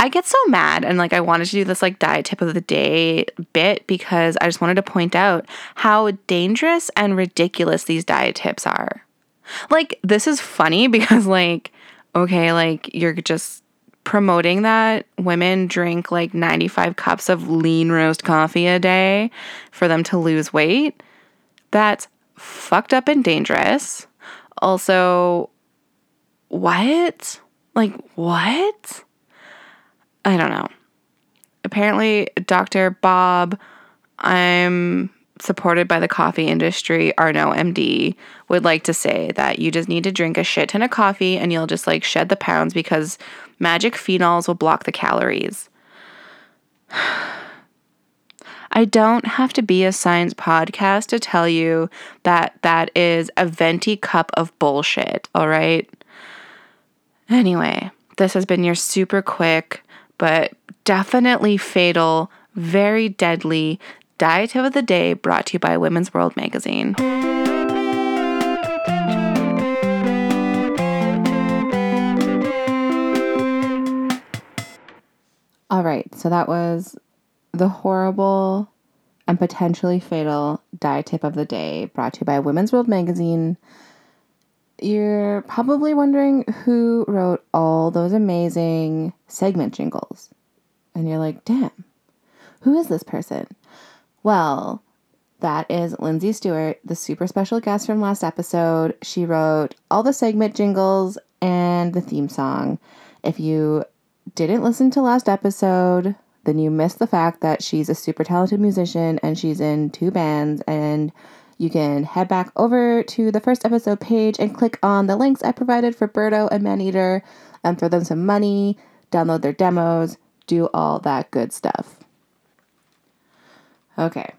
I get so mad and like I wanted to do this like diet tip of the day bit because I just wanted to point out how dangerous and ridiculous these diet tips are. Like this is funny [laughs] because like okay, like you're just promoting that women drink like 95 cups of lean roast coffee a day for them to lose weight. That's fucked up and dangerous. Also, what? Like, what? I don't know. Apparently, Dr. Bob, I'm supported by the coffee industry, Arnot MD, would like to say that you just need to drink a shit ton of coffee and you'll just like shed the pounds because magic phenols will block the calories. [sighs] I don't have to be a science podcast to tell you that that is a venti cup of bullshit, all right? Anyway, this has been your super quick, but definitely fatal, very deadly diet tip of the day brought to you by Women's World magazine. All right, so that was the horrible and potentially fatal diet tip of the day brought to you by Women's World magazine. You're probably wondering who wrote all those amazing segment jingles. And you're like, damn, who is this person? Well, that is Lindsay Stewart, the super special guest from last episode. She wrote all the segment jingles and the theme song. If you didn't listen to last episode, then you missed the fact that she's a super talented musician and she's in two bands and you can head back over to the first episode page and click on the links I provided for Birdo and Maneater and throw them some money, download their demos, do all that good stuff. Okay,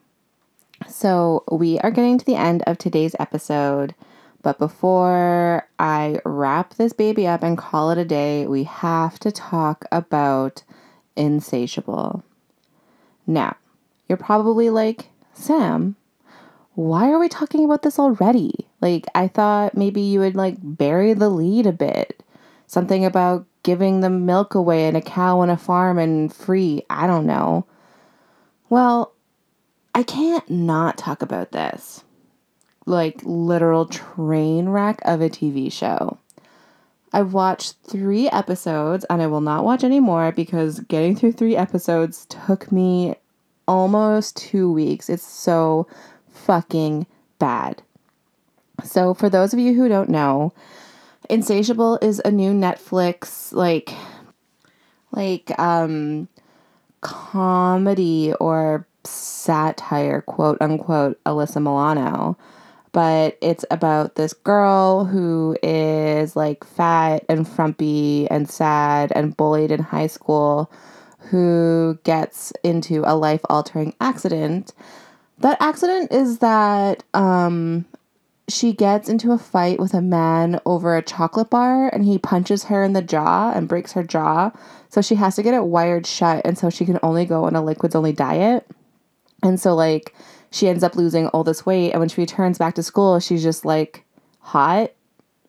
so we are getting to the end of today's episode, but before I wrap this baby up and call it a day, we have to talk about Insatiable. Now, you're probably like, Sam, why are we talking about this already? Like, I thought maybe you would like bury the lead a bit. Something about giving the milk away and a cow on a farm and free. I don't know. Well, I can't not talk about this. Like, literal train wreck of a TV show. I've watched three episodes and I will not watch any more because getting through three episodes took me almost two weeks. It's so fucking bad. So, for those of you who don't know, Insatiable is a new Netflix like like um comedy or satire, quote unquote, Alyssa Milano but it's about this girl who is like fat and frumpy and sad and bullied in high school who gets into a life altering accident. That accident is that um, she gets into a fight with a man over a chocolate bar and he punches her in the jaw and breaks her jaw. So she has to get it wired shut and so she can only go on a liquids only diet. And so, like, she ends up losing all this weight. And when she returns back to school, she's just like hot,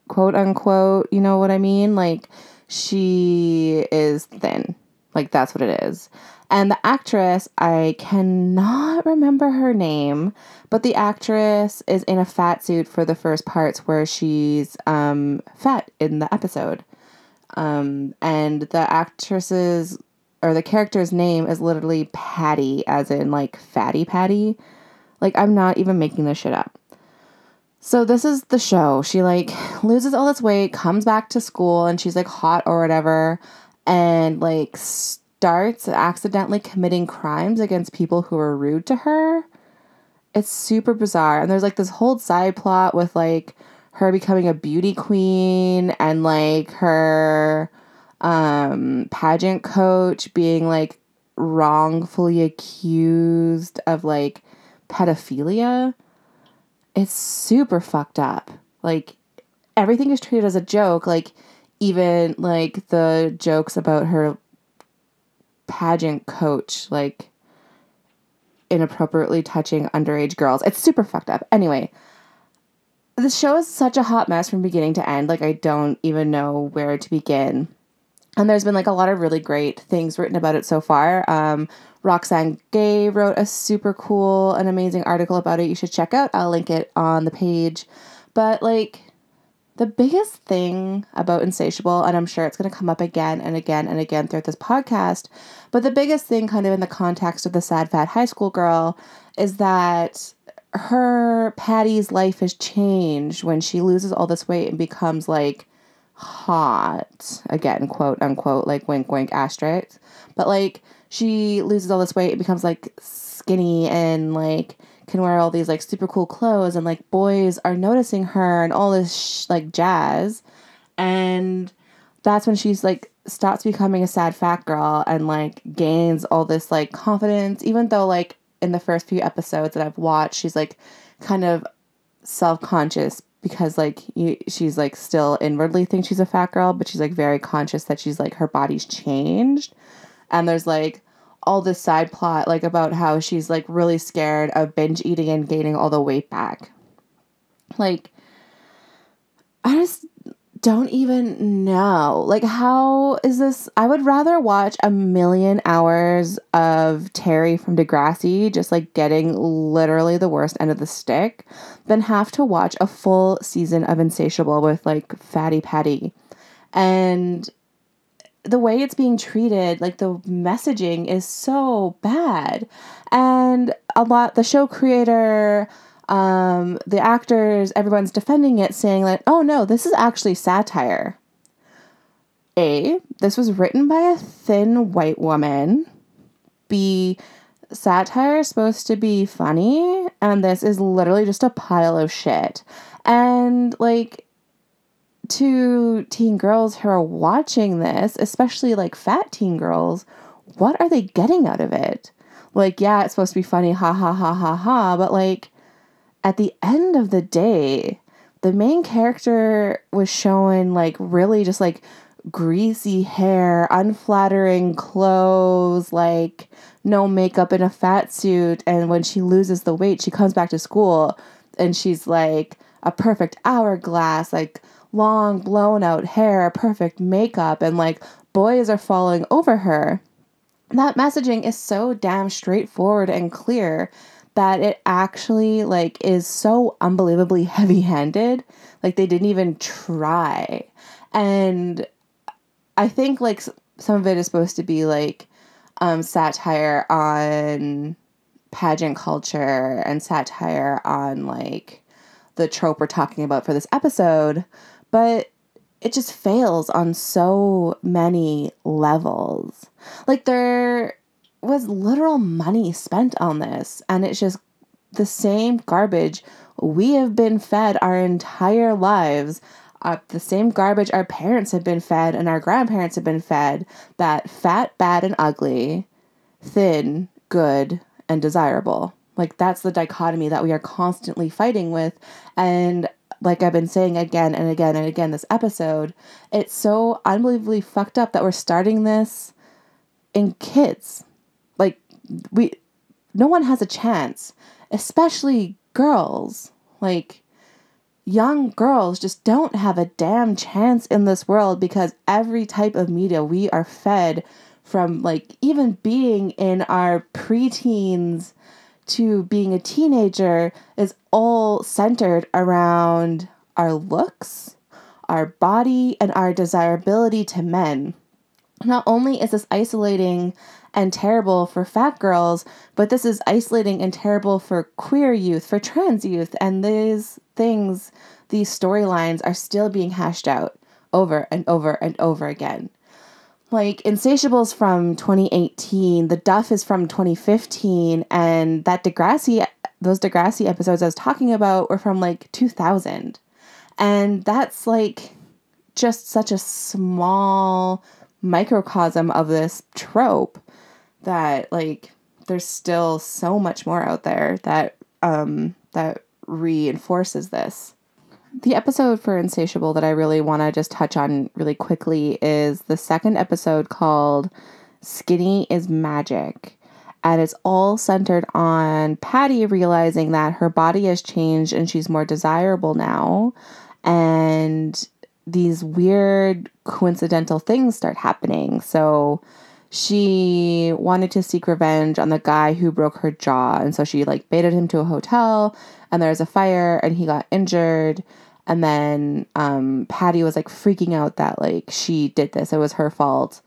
quote unquote. You know what I mean? Like she is thin. Like that's what it is. And the actress, I cannot remember her name, but the actress is in a fat suit for the first parts where she's um, fat in the episode. Um, and the actress's or the character's name is literally Patty, as in like fatty Patty. Like, I'm not even making this shit up. So this is the show. She like loses all this weight, comes back to school, and she's like hot or whatever, and like starts accidentally committing crimes against people who are rude to her. It's super bizarre. And there's like this whole side plot with like her becoming a beauty queen and like her um pageant coach being like wrongfully accused of like pedophilia. It's super fucked up. Like everything is treated as a joke, like even like the jokes about her pageant coach like inappropriately touching underage girls. It's super fucked up. Anyway, the show is such a hot mess from beginning to end. Like, I don't even know where to begin. And there's been like a lot of really great things written about it so far. Um, Roxane Gay wrote a super cool and amazing article about it. You should check out. I'll link it on the page. But like, the biggest thing about Insatiable, and I'm sure it's going to come up again and again and again throughout this podcast, but the biggest thing, kind of in the context of the sad, fat high school girl, is that her Patty's life has changed when she loses all this weight and becomes like hot again, quote unquote, like wink, wink, asterisk. But like she loses all this weight and becomes like skinny and like can wear all these like super cool clothes and like boys are noticing her and all this sh- like jazz. And that's when she's like stops becoming a sad fat girl and like gains all this like confidence. Even though like in the first few episodes that I've watched she's like kind of self-conscious because like you, she's like still inwardly thinks she's a fat girl but she's like very conscious that she's like her body's changed. And there's like all this side plot like about how she's like really scared of binge eating and gaining all the weight back. Like I just don't even know. Like how is this I would rather watch a million hours of Terry from Degrassi just like getting literally the worst end of the stick than have to watch a full season of Insatiable with like Fatty Patty. And the way it's being treated, like the messaging is so bad. And a lot, the show creator, um, the actors, everyone's defending it, saying that, oh no, this is actually satire. A, this was written by a thin white woman. B, satire is supposed to be funny, and this is literally just a pile of shit. And like, to teen girls who are watching this, especially like fat teen girls, what are they getting out of it? Like, yeah, it's supposed to be funny, ha ha ha ha ha, but like at the end of the day, the main character was showing like really just like greasy hair, unflattering clothes, like no makeup in a fat suit. And when she loses the weight, she comes back to school and she's like a perfect hourglass, like long blown out hair, perfect makeup, and like boys are falling over her. That messaging is so damn straightforward and clear that it actually like is so unbelievably heavy-handed. Like they didn't even try. And I think like some of it is supposed to be like um satire on pageant culture and satire on like the trope we're talking about for this episode but it just fails on so many levels. Like there was literal money spent on this and it's just the same garbage we have been fed our entire lives uh, the same garbage our parents have been fed and our grandparents have been fed that fat bad and ugly thin good and desirable like that's the dichotomy that we are constantly fighting with and like I've been saying again and again and again this episode, it's so unbelievably fucked up that we're starting this in kids. Like we no one has a chance, especially girls. Like young girls just don't have a damn chance in this world because every type of media we are fed from like even being in our preteens to being a teenager is all centered around our looks, our body, and our desirability to men. not only is this isolating and terrible for fat girls, but this is isolating and terrible for queer youth, for trans youth, and these things, these storylines are still being hashed out over and over and over again. Like Insatiable's from 2018, The Duff is from 2015, and that Degrassi, those Degrassi episodes I was talking about were from like 2000. And that's like just such a small microcosm of this trope that like there's still so much more out there that um that reinforces this. The episode for Insatiable that I really want to just touch on really quickly is the second episode called Skinny is Magic. And it's all centered on Patty realizing that her body has changed and she's more desirable now. And these weird coincidental things start happening. So she wanted to seek revenge on the guy who broke her jaw. And so she like baited him to a hotel and there was a fire and he got injured. And then um, Patty was like freaking out that like she did this. It was her fault,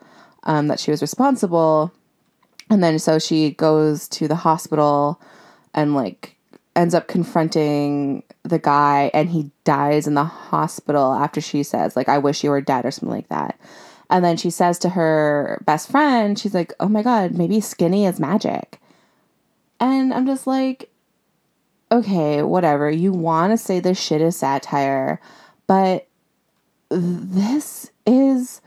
um, that she was responsible. And then so she goes to the hospital and like ends up confronting the guy and he dies in the hospital after she says like I wish you were dead or something like that. And then she says to her best friend, she's like, "Oh my god, maybe skinny is magic." And I'm just like, "Okay, whatever. You want to say this shit is satire, but this is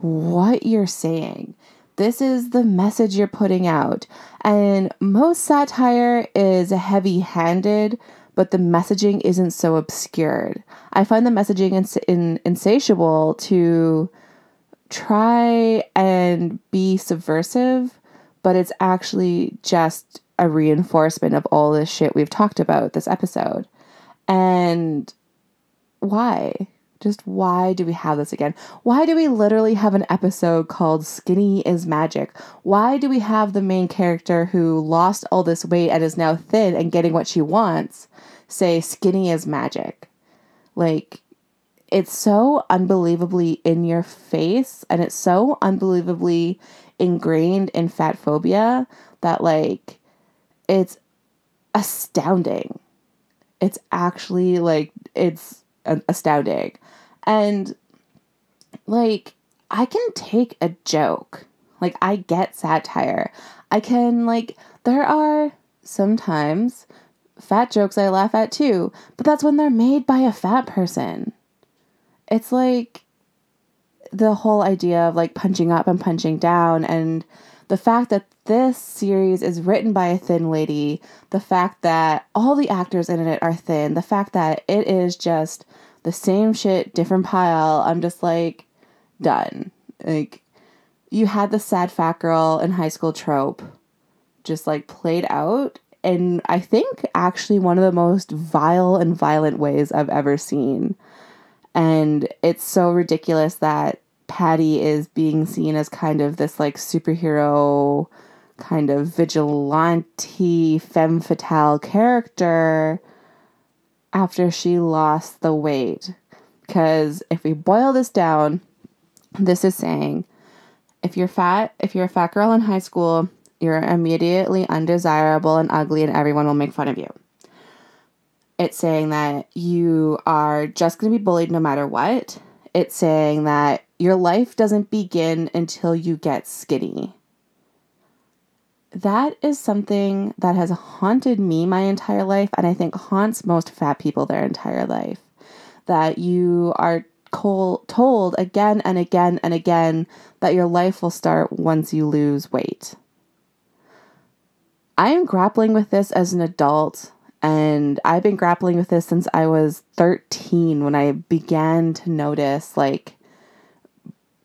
what you're saying. This is the message you're putting out. And most satire is heavy handed, but the messaging isn't so obscured. I find the messaging in, in Insatiable to try and be subversive, but it's actually just a reinforcement of all this shit we've talked about this episode. And why? Just why do we have this again? Why do we literally have an episode called Skinny is Magic? Why do we have the main character who lost all this weight and is now thin and getting what she wants say skinny is magic? Like, it's so unbelievably in your face and it's so unbelievably ingrained in fat phobia that, like, it's astounding. It's actually like, it's astounding. And like, I can take a joke. Like, I get satire. I can, like, there are sometimes fat jokes I laugh at too, but that's when they're made by a fat person. It's like the whole idea of like punching up and punching down, and the fact that this series is written by a thin lady, the fact that all the actors in it are thin, the fact that it is just the same shit, different pile. I'm just like, done. Like, you had the sad fat girl in high school trope just like played out. And I think actually one of the most vile and violent ways I've ever seen. And it's so ridiculous that Patty is being seen as kind of this like superhero, kind of vigilante, femme fatale character after she lost the weight. Because if we boil this down, this is saying if you're fat, if you're a fat girl in high school, you're immediately undesirable and ugly, and everyone will make fun of you. It's saying that you are just going to be bullied no matter what. It's saying that your life doesn't begin until you get skinny that is something that has haunted me my entire life, and I think haunts most fat people their entire life. That you are told again and again and again that your life will start once you lose weight. I am grappling with this as an adult, and I've been grappling with this since I was 13 when I began to notice like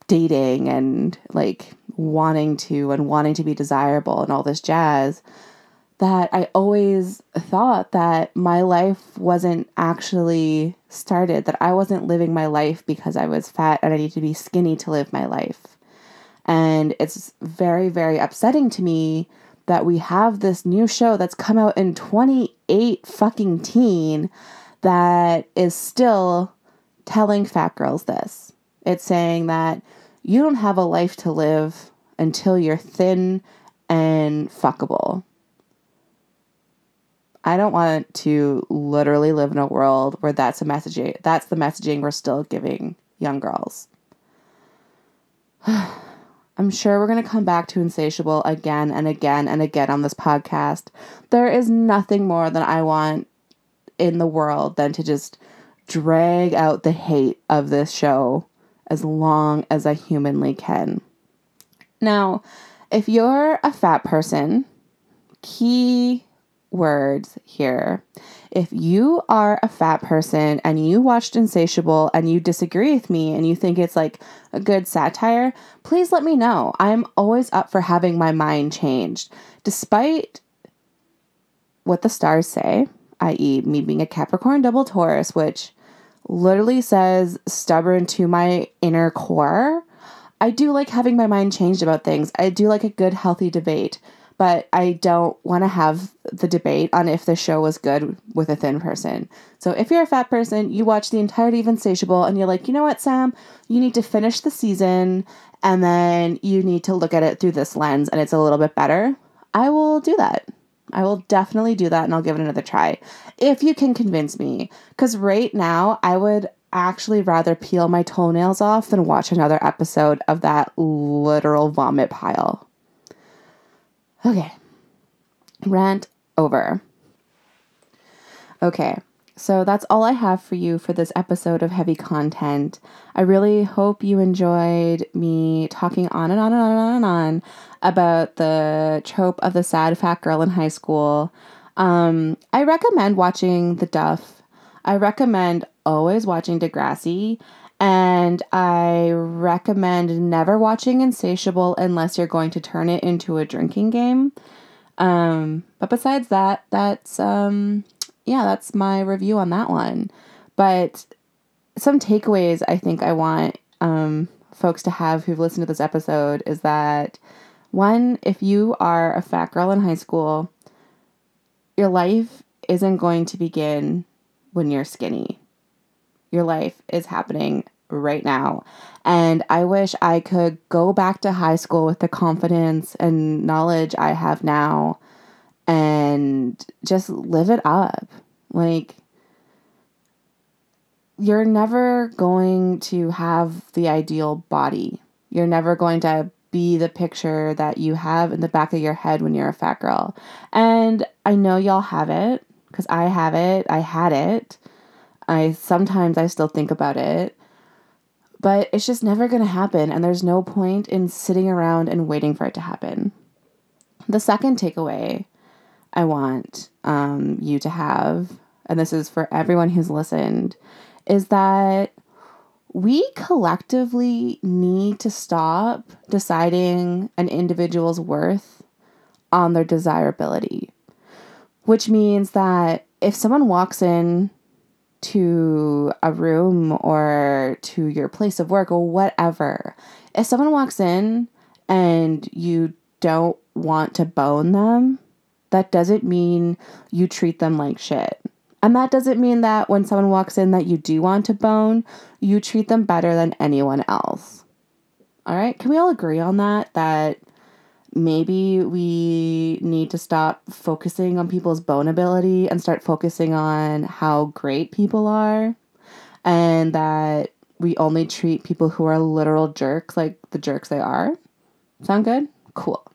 dating and like wanting to and wanting to be desirable and all this jazz that I always thought that my life wasn't actually started, that I wasn't living my life because I was fat and I need to be skinny to live my life. And it's very, very upsetting to me that we have this new show that's come out in 28 fucking teen that is still telling fat girls this. It's saying that you don't have a life to live until you're thin and fuckable. I don't want to literally live in a world where that's a messaging that's the messaging we're still giving young girls. [sighs] [sighs] [sighs] I'm sure we're going to come back to Insatiable again and again and again on this podcast. There is nothing more than I want in the world than to just drag out the hate of this show as long as I humanly can. Now, if you're a fat person, key words here. If you are a fat person and you watched Insatiable and you disagree with me and you think it's like a good satire, please let me know. I'm always up for having my mind changed. Despite what the stars say, i.e., me being a Capricorn double Taurus, which literally says stubborn to my inner core. I do like having my mind changed about things. I do like a good, healthy debate, but I don't want to have the debate on if the show was good with a thin person. So if you're a fat person, you watch the entirety of Insatiable and you're like, you know what, Sam, you need to finish the season and then you need to look at it through this lens and it's a little bit better. I will do that. I will definitely do that and I'll give it another try if you can convince me. Because right now, I would actually rather peel my toenails off than watch another episode of that literal vomit pile. Okay, rant over. Okay, so that's all I have for you for this episode of heavy content. I really hope you enjoyed me talking on and on and on and on and on about the trope of the sad fat girl in high school. Um, I recommend watching The Duff. I recommend always watching Degrassi. And I recommend never watching Insatiable unless you're going to turn it into a drinking game. Um, but besides that, that's um, yeah, that's my review on that one. But some takeaways I think I want um, folks to have who've listened to this episode is that one, if you are a fat girl in high school, your life isn't going to begin when you're skinny. Your life is happening right now. And I wish I could go back to high school with the confidence and knowledge I have now and just live it up. Like, you're never going to have the ideal body. You're never going to be the picture that you have in the back of your head when you're a fat girl. And I know y'all have it because I have it. I had it. I sometimes I still think about it. But it's just never going to happen and there's no point in sitting around and waiting for it to happen. The second takeaway I want um, you to have, and this is for everyone who's listened, is that we collectively need to stop deciding an individual's worth on their desirability, which means that if someone walks in to a room or to your place of work or whatever, if someone walks in and you don't want to bone them, that doesn't mean you treat them like shit. And that doesn't mean that when someone walks in that you do want to bone, you treat them better than anyone else. All right? Can we all agree on that? That maybe we need to stop focusing on people's bone ability and start focusing on how great people are. And that we only treat people who are literal jerks like the jerks they are. Sound good? Cool.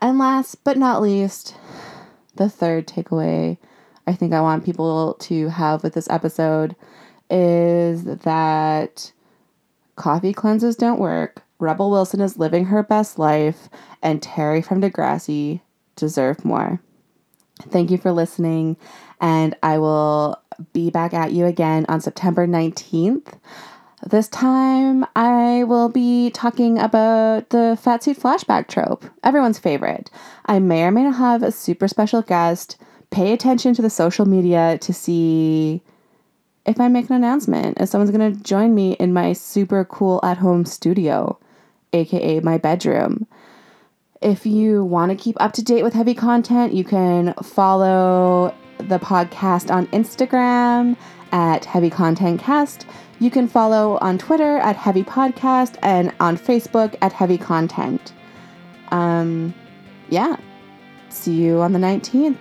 And last but not least, the third takeaway I think I want people to have with this episode is that coffee cleanses don't work. Rebel Wilson is living her best life, and Terry from Degrassi deserve more. Thank you for listening, and I will be back at you again on September 19th. This time, I will be talking about the fat suit flashback trope, everyone's favorite. I may or may not have a super special guest pay attention to the social media to see if I make an announcement, if someone's gonna join me in my super cool at home studio, aka my bedroom. If you want to keep up to date with heavy content, you can follow the podcast on Instagram at Heavy Content Cast. You can follow on Twitter at Heavy Podcast and on Facebook at Heavy Content. Um, yeah. See you on the 19th.